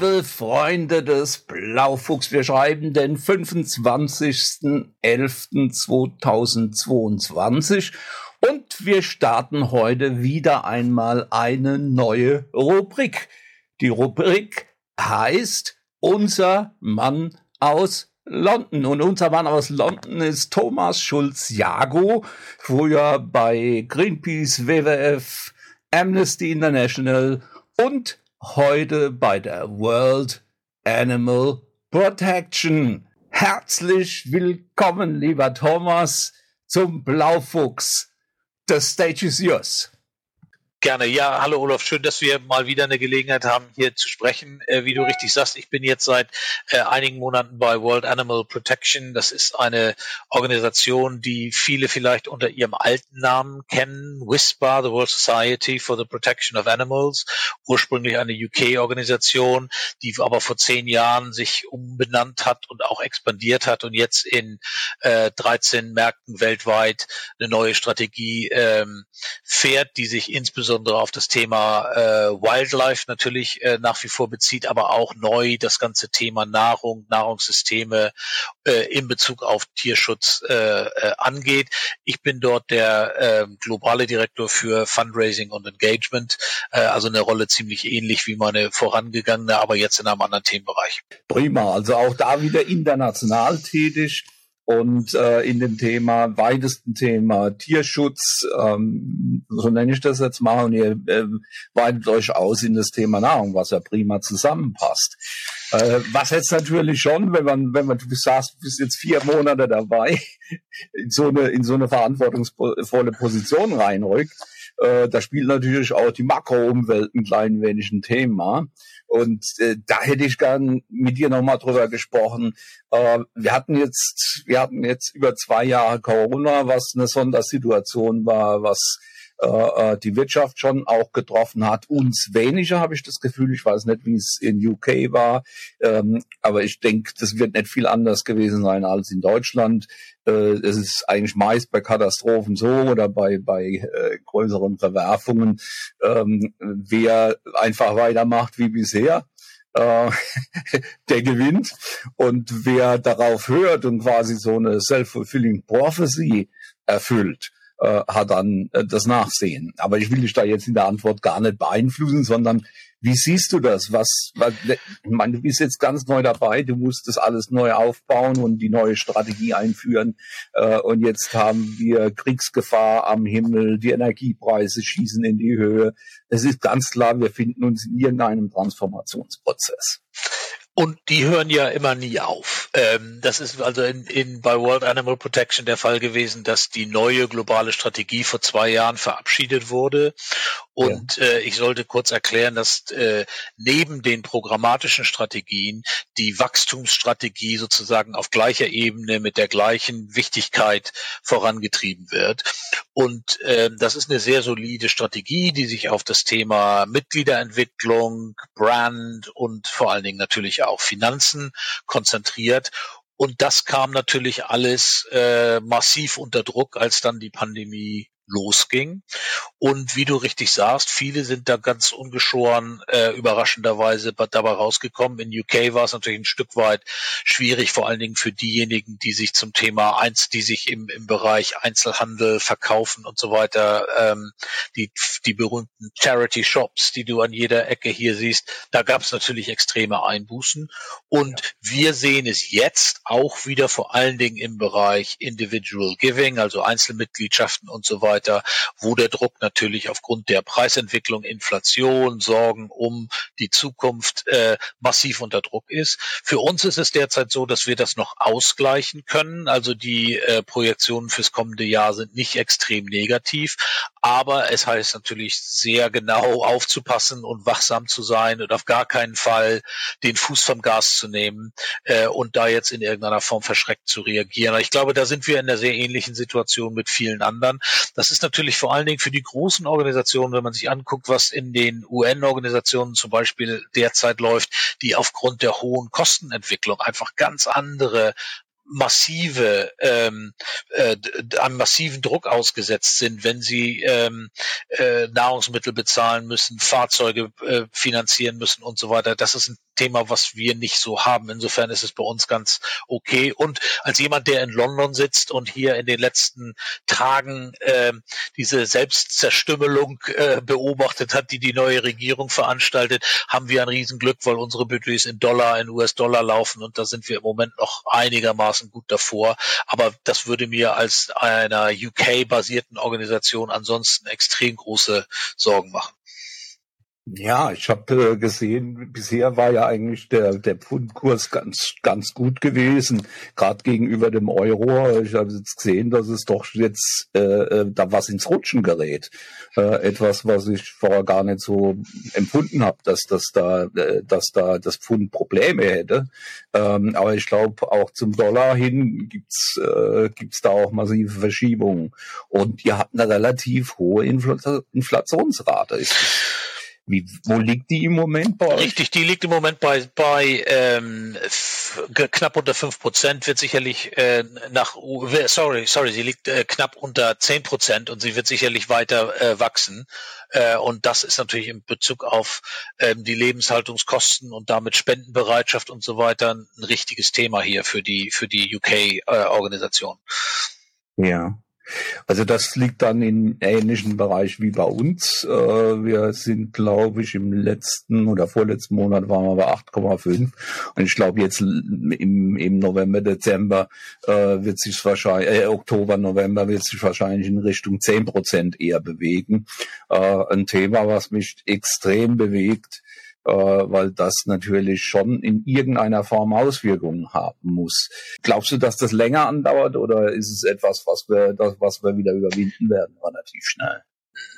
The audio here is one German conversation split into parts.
Liebe Freunde des Blaufuchs. Wir schreiben den 25.11.2022 und wir starten heute wieder einmal eine neue Rubrik. Die Rubrik heißt Unser Mann aus London. Und unser Mann aus London ist Thomas Schulz-Jago, früher bei Greenpeace, WWF, Amnesty International und heute bei der World Animal Protection. Herzlich willkommen, lieber Thomas, zum Blaufuchs. The stage is yours. Gerne. Ja, hallo Olaf, schön, dass wir mal wieder eine Gelegenheit haben, hier zu sprechen. Äh, wie du richtig sagst, ich bin jetzt seit äh, einigen Monaten bei World Animal Protection. Das ist eine Organisation, die viele vielleicht unter ihrem alten Namen kennen. WISPA, the World Society for the Protection of Animals. Ursprünglich eine UK-Organisation, die aber vor zehn Jahren sich umbenannt hat und auch expandiert hat und jetzt in äh, 13 Märkten weltweit eine neue Strategie ähm, fährt, die sich insbesondere insbesondere auf das Thema äh, Wildlife natürlich äh, nach wie vor bezieht, aber auch neu das ganze Thema Nahrung, Nahrungssysteme äh, in Bezug auf Tierschutz äh, äh, angeht. Ich bin dort der äh, globale Direktor für Fundraising und Engagement, äh, also eine Rolle ziemlich ähnlich wie meine vorangegangene, aber jetzt in einem anderen Themenbereich. Prima, also auch da wieder international tätig und äh, in dem Thema, weitesten Thema Tierschutz, ähm, so nenne ich das jetzt mal, und ihr äh, weitet euch aus in das Thema Nahrung, was ja prima zusammenpasst. Äh, was jetzt natürlich schon, wenn man, wenn man, du sagst, du bist jetzt vier Monate dabei, in so eine, in so eine verantwortungsvolle Position reinrückt, äh, da spielt natürlich auch die Makroumwelt ein klein wenig ein Thema. Und äh, da hätte ich gern mit dir nochmal drüber gesprochen. Äh, wir hatten jetzt, wir hatten jetzt über zwei Jahre Corona, was eine Sondersituation war, was äh, äh die Wirtschaft schon auch getroffen hat. Uns weniger habe ich das Gefühl. Ich weiß nicht, wie es in UK war, ähm, aber ich denke, das wird nicht viel anders gewesen sein als in Deutschland. Äh, es ist eigentlich meist bei Katastrophen so oder bei, bei äh, größeren Verwerfungen, ähm, wer einfach weitermacht wie bisher, äh, der gewinnt. Und wer darauf hört und quasi so eine self-fulfilling prophecy erfüllt, äh, hat dann äh, das Nachsehen. Aber ich will dich da jetzt in der Antwort gar nicht beeinflussen, sondern wie siehst du das? Was, was ich meine, du bist jetzt ganz neu dabei, du musst das alles neu aufbauen und die neue Strategie einführen. Äh, und jetzt haben wir Kriegsgefahr am Himmel, die Energiepreise schießen in die Höhe. Es ist ganz klar, wir finden uns in irgendeinem Transformationsprozess. Und die hören ja immer nie auf. Ähm, das ist also in, in, bei World Animal Protection der Fall gewesen, dass die neue globale Strategie vor zwei Jahren verabschiedet wurde. Und ja. äh, ich sollte kurz erklären, dass äh, neben den programmatischen Strategien die Wachstumsstrategie sozusagen auf gleicher Ebene mit der gleichen Wichtigkeit vorangetrieben wird. Und äh, das ist eine sehr solide Strategie, die sich auf das Thema Mitgliederentwicklung, Brand und vor allen Dingen natürlich auch Finanzen konzentriert. Und das kam natürlich alles äh, massiv unter Druck, als dann die Pandemie losging. Und wie du richtig sagst, viele sind da ganz ungeschoren äh, überraschenderweise dabei rausgekommen. In UK war es natürlich ein Stück weit schwierig, vor allen Dingen für diejenigen, die sich zum Thema eins, die sich im, im Bereich Einzelhandel verkaufen und so weiter, ähm, die, die berühmten Charity Shops, die du an jeder Ecke hier siehst, da gab es natürlich extreme Einbußen. Und ja. wir sehen es jetzt auch wieder vor allen Dingen im Bereich Individual Giving, also Einzelmitgliedschaften und so weiter weiter, wo der Druck natürlich aufgrund der Preisentwicklung, Inflation, Sorgen um die Zukunft äh, massiv unter Druck ist. Für uns ist es derzeit so, dass wir das noch ausgleichen können. Also die äh, Projektionen fürs kommende Jahr sind nicht extrem negativ, aber es heißt natürlich sehr genau aufzupassen und wachsam zu sein und auf gar keinen Fall den Fuß vom Gas zu nehmen äh, und da jetzt in irgendeiner Form verschreckt zu reagieren. Ich glaube, da sind wir in einer sehr ähnlichen Situation mit vielen anderen. Das ist natürlich vor allen Dingen für die großen Organisationen, wenn man sich anguckt, was in den UN-Organisationen zum Beispiel derzeit läuft, die aufgrund der hohen Kostenentwicklung einfach ganz andere massive, ähm, äh, einem massiven Druck ausgesetzt sind, wenn sie ähm, äh, Nahrungsmittel bezahlen müssen, Fahrzeuge äh, finanzieren müssen und so weiter. Das ist ein Thema, was wir nicht so haben. Insofern ist es bei uns ganz okay. Und als jemand, der in London sitzt und hier in den letzten Tagen äh, diese Selbstzerstümmelung äh, beobachtet hat, die die neue Regierung veranstaltet, haben wir ein Riesenglück, weil unsere Budgets in Dollar, in US-Dollar laufen und da sind wir im Moment noch einigermaßen gut davor. Aber das würde mir als einer UK-basierten Organisation ansonsten extrem große Sorgen machen. Ja, ich habe äh, gesehen, bisher war ja eigentlich der, der Pfundkurs ganz, ganz gut gewesen, gerade gegenüber dem Euro. Ich habe jetzt gesehen, dass es doch jetzt äh, äh, da was ins Rutschen gerät. Äh, etwas, was ich vorher gar nicht so empfunden habe, dass das da, äh, dass da das Pfund Probleme hätte. Ähm, aber ich glaube, auch zum Dollar hin gibt's äh, gibt's da auch massive Verschiebungen. Und ihr habt eine relativ hohe Infl Inflationsrate. Ist wie, wo liegt die im Moment bei euch? Richtig, die liegt im Moment bei, bei ähm, knapp unter fünf Prozent, wird sicherlich äh, nach, sorry, sorry, sie liegt äh, knapp unter zehn Prozent und sie wird sicherlich weiter äh, wachsen. Äh, und das ist natürlich in Bezug auf ähm, die Lebenshaltungskosten und damit Spendenbereitschaft und so weiter ein richtiges Thema hier für die, für die UK-Organisation. Äh, ja. Also das liegt dann in ähnlichen Bereich wie bei uns. Äh, wir sind, glaube ich, im letzten oder vorletzten Monat waren wir bei 8,5 und ich glaube jetzt im, im November, Dezember äh, wird sich wahrscheinlich, äh, Oktober, November wird sich wahrscheinlich in Richtung 10 Prozent eher bewegen. Äh, ein Thema, was mich extrem bewegt, äh, weil das natürlich schon in irgendeiner Form Auswirkungen haben muss. Glaubst du, dass das länger andauert oder ist es etwas, was wir, das, was wir wieder überwinden werden, relativ schnell?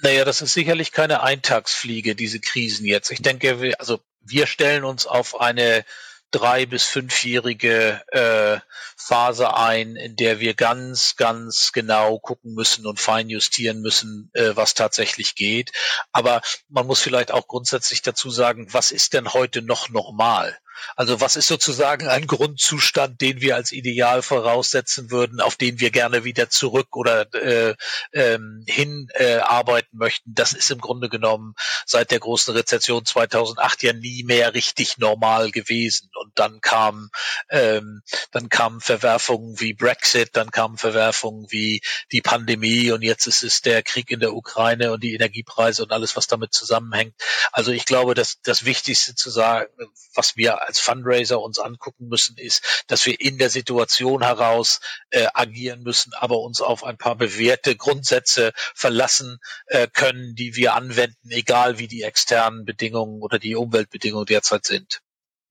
Naja, das ist sicherlich keine Eintagsfliege, diese Krisen jetzt. Ich denke, also wir stellen uns auf eine drei bis fünfjährige äh, Phase ein, in der wir ganz, ganz genau gucken müssen und fein justieren müssen, äh, was tatsächlich geht. Aber man muss vielleicht auch grundsätzlich dazu sagen, was ist denn heute noch normal? Also was ist sozusagen ein Grundzustand, den wir als ideal voraussetzen würden, auf den wir gerne wieder zurück oder äh, ähm, hin äh, arbeiten möchten? Das ist im Grunde genommen seit der großen Rezession 2008 ja nie mehr richtig normal gewesen. Und dann kam ähm, dann kamen Verwerfungen wie Brexit, dann kamen Verwerfungen wie die Pandemie und jetzt ist es der Krieg in der Ukraine und die Energiepreise und alles, was damit zusammenhängt. Also ich glaube, dass das Wichtigste zu sagen, was wir als Fundraiser uns angucken müssen, ist, dass wir in der Situation heraus äh, agieren müssen, aber uns auf ein paar bewährte Grundsätze verlassen äh, können, die wir anwenden, egal wie die externen Bedingungen oder die Umweltbedingungen derzeit sind.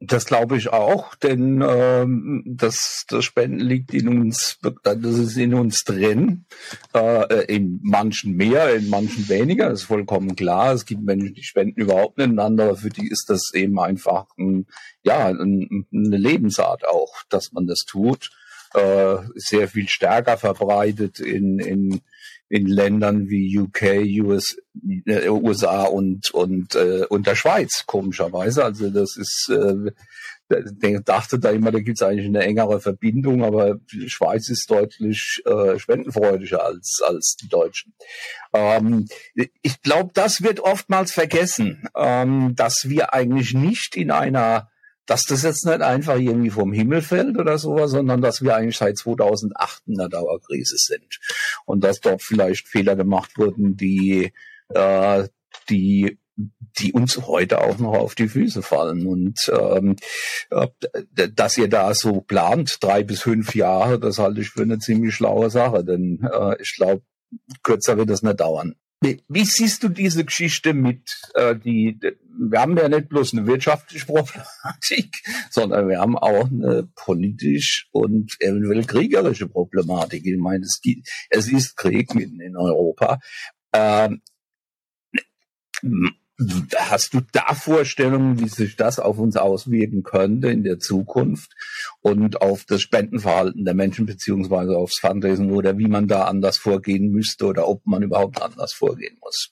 Das glaube ich auch, denn ähm, das, das Spenden liegt in uns, das ist in uns drin. Äh, in manchen mehr, in manchen weniger, das ist vollkommen klar. Es gibt Menschen, die spenden überhaupt nicht einander, aber für die ist das eben einfach ein, ja, ein, eine Lebensart auch, dass man das tut. Äh, sehr viel stärker verbreitet in, in in Ländern wie UK, US, äh, USA und und äh, und der Schweiz komischerweise. Also das ist äh, ich dachte da immer, da gibt es eigentlich eine engere Verbindung, aber die Schweiz ist deutlich äh, spendenfreudiger als, als die Deutschen. Ähm, ich glaube, das wird oftmals vergessen, ähm, dass wir eigentlich nicht in einer dass das jetzt nicht einfach irgendwie vom Himmel fällt oder sowas, sondern dass wir eigentlich seit 2008 in der Dauerkrise sind und dass dort vielleicht Fehler gemacht wurden, die äh, die die uns heute auch noch auf die Füße fallen. Und ähm, äh, dass ihr da so plant, drei bis fünf Jahre, das halte ich für eine ziemlich schlaue Sache, denn äh, ich glaube, kürzer wird das nicht dauern. Wie siehst du diese Geschichte mit, äh, die, wir haben ja nicht bloß eine wirtschaftliche Problematik, sondern wir haben auch eine politisch und eventuell kriegerische Problematik. Ich meine, es, gibt, es ist Krieg mitten in Europa. Ähm, Hast du da Vorstellungen, wie sich das auf uns auswirken könnte in der Zukunft und auf das Spendenverhalten der Menschen beziehungsweise aufs Fundraising oder wie man da anders vorgehen müsste oder ob man überhaupt anders vorgehen muss?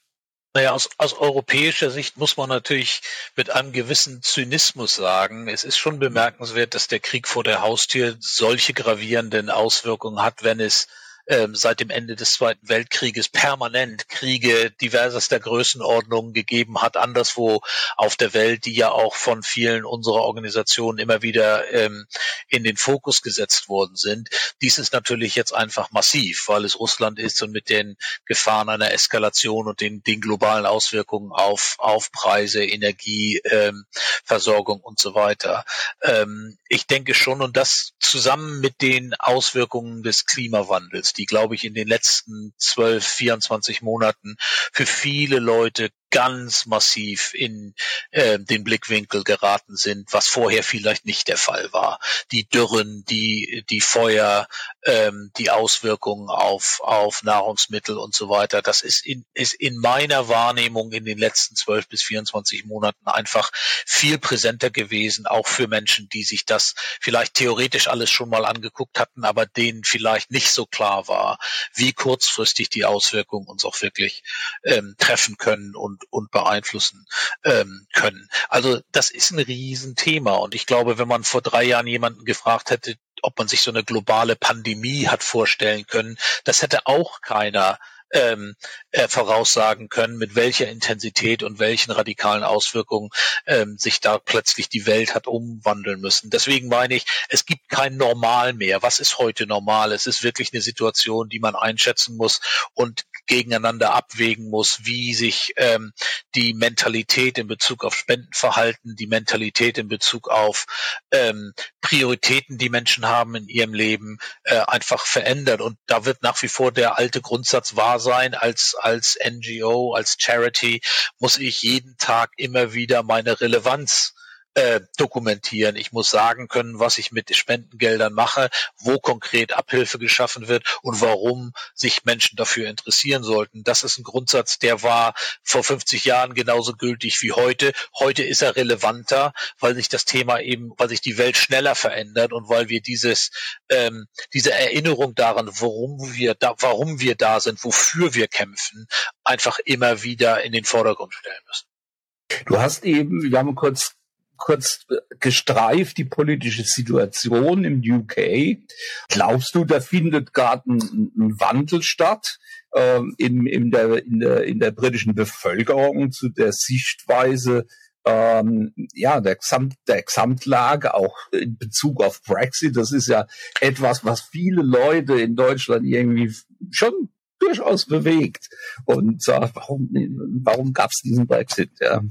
Naja, aus, aus europäischer Sicht muss man natürlich mit einem gewissen Zynismus sagen, es ist schon bemerkenswert, dass der Krieg vor der Haustür solche gravierenden Auswirkungen hat, wenn es ähm, seit dem Ende des Zweiten Weltkrieges permanent Kriege diversester Größenordnungen gegeben hat, anderswo auf der Welt, die ja auch von vielen unserer Organisationen immer wieder ähm, in den Fokus gesetzt worden sind. Dies ist natürlich jetzt einfach massiv, weil es Russland ist und mit den Gefahren einer Eskalation und den, den globalen Auswirkungen auf, auf Preise, Energie, ähm, Versorgung und so weiter. Ähm, ich denke schon, und das zusammen mit den Auswirkungen des Klimawandels, die, glaube ich, in den letzten 12, 24 Monaten für viele Leute ganz massiv in äh, den Blickwinkel geraten sind, was vorher vielleicht nicht der Fall war. Die Dürren, die, die Feuer, ähm, die Auswirkungen auf, auf Nahrungsmittel und so weiter, das ist in, ist in meiner Wahrnehmung in den letzten 12 bis 24 Monaten einfach viel präsenter gewesen, auch für Menschen, die sich das vielleicht theoretisch alles schon mal angeguckt hatten, aber denen vielleicht nicht so klar war, wie kurzfristig die Auswirkungen uns auch wirklich ähm, treffen können und und, und beeinflussen ähm, können. Also das ist ein Riesenthema und ich glaube, wenn man vor drei Jahren jemanden gefragt hätte, ob man sich so eine globale Pandemie hat vorstellen können, das hätte auch keiner ähm, äh, voraussagen können, mit welcher Intensität und welchen radikalen Auswirkungen ähm, sich da plötzlich die Welt hat umwandeln müssen. Deswegen meine ich, es gibt kein Normal mehr. Was ist heute normal? Es ist wirklich eine Situation, die man einschätzen muss und gegeneinander abwägen muss, wie sich ähm, die Mentalität in Bezug auf Spendenverhalten, die Mentalität in Bezug auf ähm, Prioritäten, die Menschen haben in ihrem Leben, äh, einfach verändert. Und da wird nach wie vor der alte Grundsatz wahr sein als, als NGO, als Charity, muss ich jeden Tag immer wieder meine Relevanz äh, dokumentieren. Ich muss sagen können, was ich mit Spendengeldern mache, wo konkret Abhilfe geschaffen wird und warum sich Menschen dafür interessieren sollten. Das ist ein Grundsatz, der war vor 50 Jahren genauso gültig wie heute. Heute ist er relevanter, weil sich das Thema eben, weil sich die Welt schneller verändert und weil wir dieses, ähm, diese Erinnerung daran, warum wir da, warum wir da sind, wofür wir kämpfen, einfach immer wieder in den Vordergrund stellen müssen. Du hast eben, wir haben kurz kurz gestreift die politische Situation im UK. Glaubst du, da findet gerade ein, ein Wandel statt ähm, in, in, der, in, der, in der britischen Bevölkerung zu der Sichtweise ähm, ja, der, Gesamt, der Gesamtlage, auch in Bezug auf Brexit, das ist ja etwas, was viele Leute in Deutschland irgendwie schon durchaus bewegt. Und äh, warum, warum gab es diesen Brexit? Ja.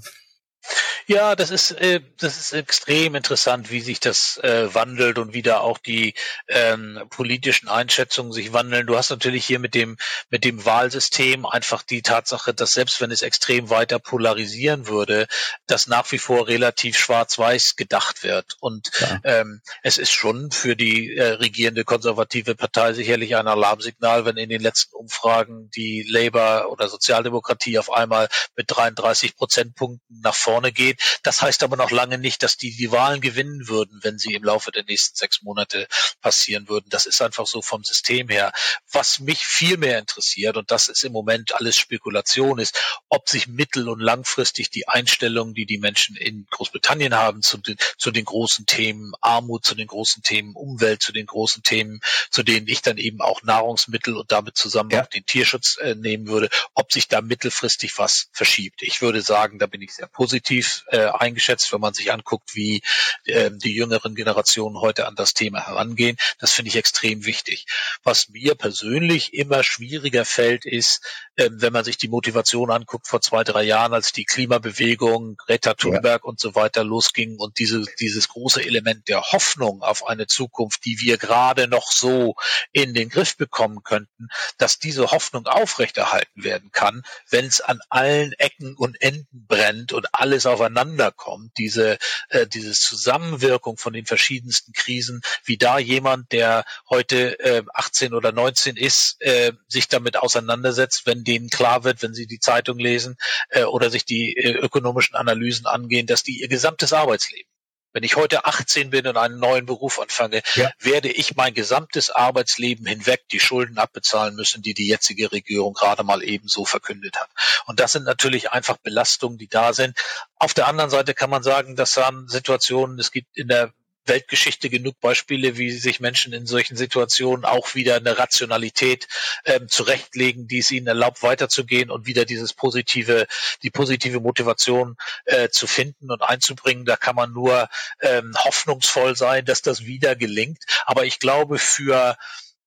Ja, das ist äh, das ist extrem interessant, wie sich das äh, wandelt und wie da auch die ähm, politischen Einschätzungen sich wandeln. Du hast natürlich hier mit dem mit dem Wahlsystem einfach die Tatsache, dass selbst wenn es extrem weiter polarisieren würde, dass nach wie vor relativ schwarz-weiß gedacht wird. Und ja. ähm, es ist schon für die äh, regierende konservative Partei sicherlich ein Alarmsignal, wenn in den letzten Umfragen die Labour oder Sozialdemokratie auf einmal mit 33 Prozentpunkten nach vorne geht das heißt aber noch lange nicht, dass die die Wahlen gewinnen würden, wenn sie im Laufe der nächsten sechs Monate passieren würden. Das ist einfach so vom System her. Was mich viel mehr interessiert, und das ist im Moment alles Spekulation, ist, ob sich mittel- und langfristig die Einstellungen, die die Menschen in Großbritannien haben zu den, zu den großen Themen Armut, zu den großen Themen Umwelt, zu den großen Themen, zu denen ich dann eben auch Nahrungsmittel und damit zusammen ja. auch den Tierschutz äh, nehmen würde, ob sich da mittelfristig was verschiebt. Ich würde sagen, da bin ich sehr positiv äh, eingeschätzt, wenn man sich anguckt, wie äh, die jüngeren Generationen heute an das Thema herangehen. Das finde ich extrem wichtig. Was mir persönlich immer schwieriger fällt, ist, äh, wenn man sich die Motivation anguckt vor zwei, drei Jahren, als die Klimabewegung, Greta Thunberg ja. und so weiter losging und diese, dieses große Element der Hoffnung auf eine Zukunft, die wir gerade noch so in den Griff bekommen könnten, dass diese Hoffnung aufrechterhalten werden kann, wenn es an allen Ecken und Enden brennt und alles aufeinander zueinander kommt, diese, äh, diese Zusammenwirkung von den verschiedensten Krisen, wie da jemand, der heute äh, 18 oder 19 ist, äh, sich damit auseinandersetzt, wenn denen klar wird, wenn sie die Zeitung lesen äh, oder sich die äh, ökonomischen Analysen angehen, dass die ihr gesamtes Arbeitsleben wenn ich heute 18 bin und einen neuen Beruf anfange, ja. werde ich mein gesamtes Arbeitsleben hinweg die Schulden abbezahlen müssen, die die jetzige Regierung gerade mal ebenso verkündet hat. Und das sind natürlich einfach Belastungen, die da sind. Auf der anderen Seite kann man sagen, dass dann Situationen, es gibt in der Weltgeschichte genug Beispiele, wie sich Menschen in solchen Situationen auch wieder eine Rationalität ähm, zurechtlegen, die es ihnen erlaubt, weiterzugehen und wieder dieses positive, die positive Motivation äh, zu finden und einzubringen. Da kann man nur ähm, hoffnungsvoll sein, dass das wieder gelingt. Aber ich glaube, für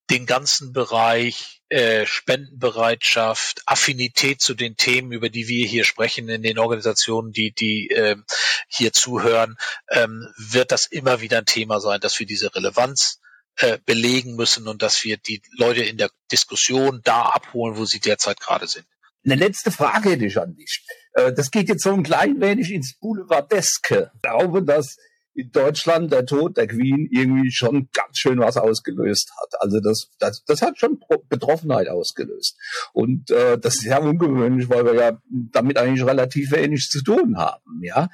den ganzen Bereich äh, Spendenbereitschaft, Affinität zu den Themen, über die wir hier sprechen, in den Organisationen, die, die äh, hier zuhören, ähm, wird das immer wieder ein Thema sein, dass wir diese Relevanz äh, belegen müssen und dass wir die Leute in der Diskussion da abholen, wo sie derzeit gerade sind. Eine letzte Frage hätte ich an dich. Äh, das geht jetzt so ein klein wenig ins Boulevardeske. Ich glaube, dass in Deutschland der Tod der Queen irgendwie schon ganz schön was ausgelöst hat. Also das, das, das hat schon Betroffenheit ausgelöst. Und äh, das ist ja ungewöhnlich, weil wir ja damit eigentlich relativ wenig zu tun haben. Ja,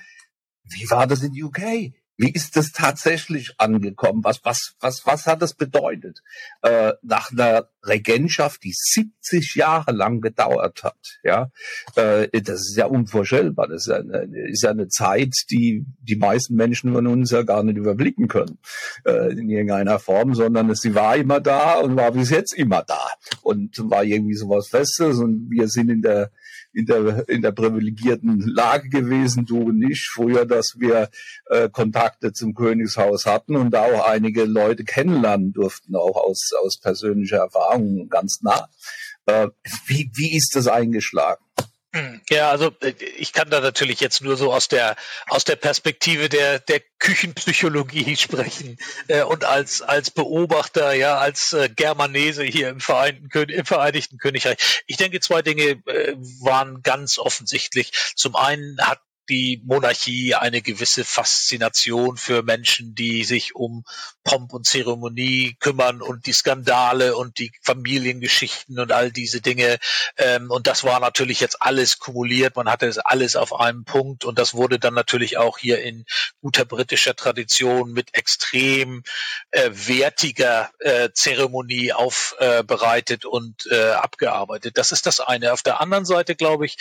Wie war das in UK? Wie ist das tatsächlich angekommen? Was, was, was, was hat das bedeutet? Äh, nach einer Regentschaft, die 70 Jahre lang gedauert hat, ja, äh, das ist ja unvorstellbar. Das ist ja, eine, ist ja eine Zeit, die die meisten Menschen von uns ja gar nicht überblicken können äh, in irgendeiner Form, sondern sie war immer da und war bis jetzt immer da und war irgendwie sowas Festes und wir sind in der in der, in der privilegierten Lage gewesen, du und ich, früher, dass wir äh, Kontakte zum Königshaus hatten und da auch einige Leute kennenlernen durften, auch aus, aus persönlicher Erfahrung ganz nah. Äh, wie, wie ist das eingeschlagen? Ja, also äh, ich kann da natürlich jetzt nur so aus der aus der Perspektive der der Küchenpsychologie sprechen äh, und als als Beobachter, ja, als äh, Germanese hier im Vereinten im Vereinigten Königreich. Ich denke, zwei Dinge äh, waren ganz offensichtlich. Zum einen hat die Monarchie eine gewisse Faszination für Menschen, die sich um Pomp und Zeremonie kümmern und die Skandale und die Familiengeschichten und all diese Dinge. Ähm, und das war natürlich jetzt alles kumuliert. Man hatte es alles auf einem Punkt und das wurde dann natürlich auch hier in guter britischer Tradition mit extrem äh, wertiger äh, Zeremonie aufbereitet äh, und abgearbeitet. Das ist das eine. Auf der anderen Seite glaube ich,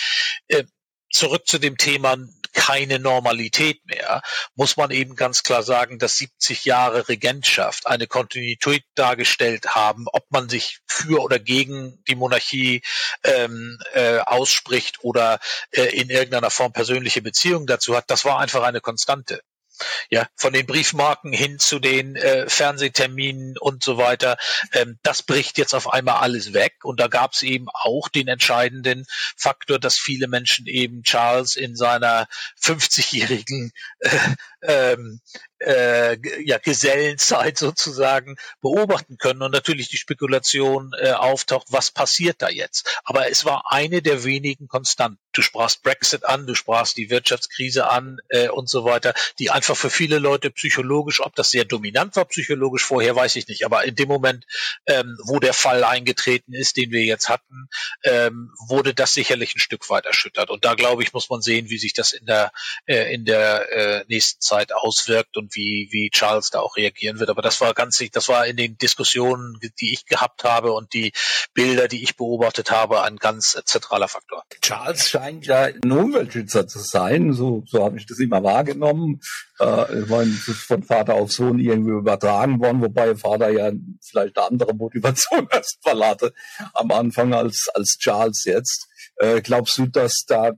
äh, zurück zu dem Thema keine Normalität mehr, muss man eben ganz klar sagen, dass 70 Jahre Regentschaft eine Kontinuität dargestellt haben, ob man sich für oder gegen die Monarchie ähm, äh, ausspricht oder äh, in irgendeiner Form persönliche Beziehungen dazu hat, das war einfach eine Konstante ja, von den Briefmarken hin zu den äh, Fernsehterminen und so weiter. Ähm, das bricht jetzt auf einmal alles weg. Und da gab es eben auch den entscheidenden Faktor, dass viele Menschen eben Charles in seiner 50-jährigen äh, ähm, äh, ja, Gesellenzeit sozusagen beobachten können und natürlich die Spekulation äh, auftaucht, was passiert da jetzt. Aber es war eine der wenigen Konstanten. Du sprachst Brexit an, du sprachst die Wirtschaftskrise an äh, und so weiter, die einfach für viele Leute psychologisch, ob das sehr dominant war psychologisch vorher, weiß ich nicht. Aber in dem Moment, ähm, wo der Fall eingetreten ist, den wir jetzt hatten, ähm, wurde das sicherlich ein Stück weit erschüttert. Und da glaube ich, muss man sehen, wie sich das in der äh, in der äh, nächsten Zeit auswirkt und wie, wie Charles da auch reagieren wird. Aber das war ganz, das war in den Diskussionen, die ich gehabt habe und die Bilder, die ich beobachtet habe, ein ganz zentraler Faktor. Charles scheint ja ein Umweltschützer zu sein, so, so habe ich das immer wahrgenommen. Äh, ich meine, das ist von Vater auf Sohn irgendwie übertragen worden, wobei Vater ja vielleicht eine andere Motivation erst mal hatte am Anfang als, als Charles jetzt. Äh, glaubst du, dass da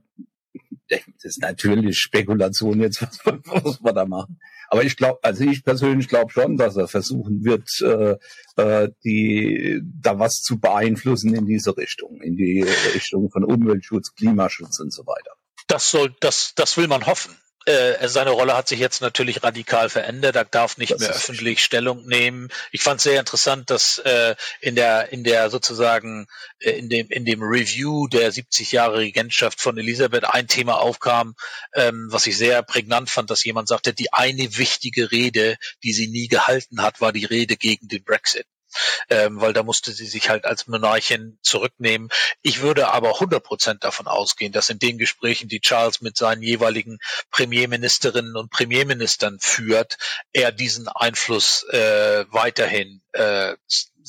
das ist natürlich Spekulation jetzt, was, was wir da machen. Aber ich glaube, also ich persönlich glaube schon, dass er versuchen wird, äh, äh, die da was zu beeinflussen in diese Richtung, in die Richtung von Umweltschutz, Klimaschutz und so weiter. Das soll, das, das will man hoffen äh, seine Rolle hat sich jetzt natürlich radikal verändert. Er darf nicht das mehr öffentlich Stellung nehmen. Ich fand es sehr interessant, dass äh, in der in der sozusagen äh, in dem in dem Review der 70 Jahre Regentschaft von Elisabeth ein Thema aufkam, ähm, was ich sehr prägnant fand, dass jemand sagte, die eine wichtige Rede, die sie nie gehalten hat, war die Rede gegen den Brexit. Ähm, weil da musste sie sich halt als Monarchin zurücknehmen. Ich würde aber 100 Prozent davon ausgehen, dass in den Gesprächen, die Charles mit seinen jeweiligen Premierministerinnen und Premierministern führt, er diesen Einfluss äh, weiterhin äh,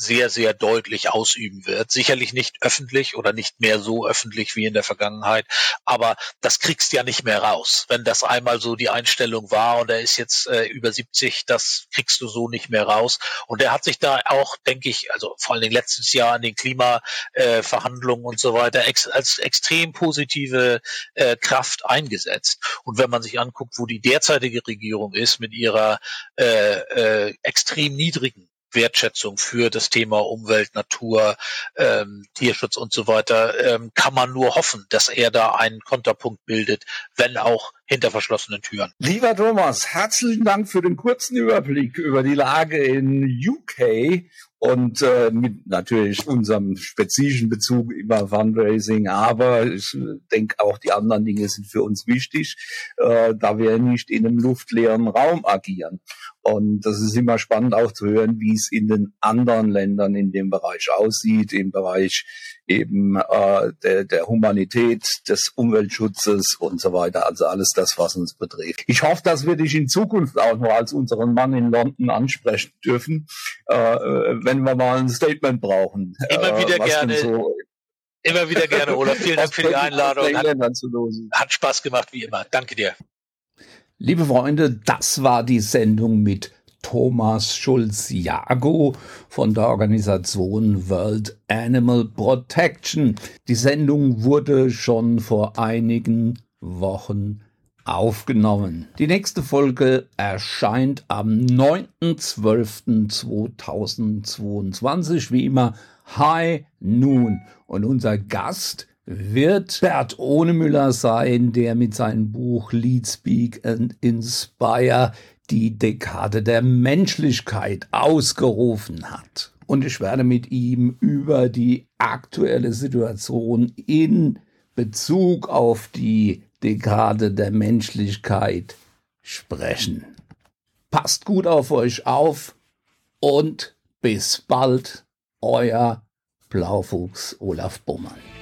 sehr, sehr deutlich ausüben wird. Sicherlich nicht öffentlich oder nicht mehr so öffentlich wie in der Vergangenheit, aber das kriegst ja nicht mehr raus. Wenn das einmal so die Einstellung war und er ist jetzt äh, über 70, das kriegst du so nicht mehr raus. Und er hat sich da auch, denke ich, also vor allen Dingen letztes Jahr an den Klimaverhandlungen äh, und so weiter, ex als extrem positive äh, Kraft eingesetzt. Und wenn man sich anguckt, wo die derzeitige Regierung ist mit ihrer äh, äh, extrem niedrigen Wertschätzung für das Thema Umwelt, Natur, ähm, Tierschutz und so weiter, ähm, kann man nur hoffen, dass er da einen Konterpunkt bildet, wenn auch hinter verschlossenen Türen. Lieber Thomas, herzlichen Dank für den kurzen Überblick über die Lage in UK und äh, mit natürlich unserem spezifischen Bezug über Fundraising, aber ich denke auch die anderen Dinge sind für uns wichtig, äh, da wir nicht in einem luftleeren Raum agieren. Und das ist immer spannend auch zu hören, wie es in den anderen Ländern in dem Bereich aussieht, im Bereich eben äh, der, der Humanität, des Umweltschutzes und so weiter. Also alles das, was uns betrifft. Ich hoffe, dass wir dich in Zukunft auch noch als unseren Mann in London ansprechen dürfen, äh, wenn wir mal ein Statement brauchen. Immer wieder äh, gerne. So Immer wieder gerne, Olaf. Vielen Dank für die Einladung. Hat, hat Spaß gemacht, wie immer. Danke dir. Liebe Freunde, das war die Sendung mit Thomas Schulz-Jago von der Organisation World Animal Protection. Die Sendung wurde schon vor einigen Wochen aufgenommen. Die nächste Folge erscheint am 9.12.2022, wie immer High Noon. Und unser Gast wird Bert Ohnemüller sein, der mit seinem Buch Lead, Speak and Inspire die Dekade der Menschlichkeit ausgerufen hat. Und ich werde mit ihm über die aktuelle Situation in Bezug auf die Dekade der Menschlichkeit sprechen. Passt gut auf euch auf und bis bald, euer Blaufuchs Olaf Bummann.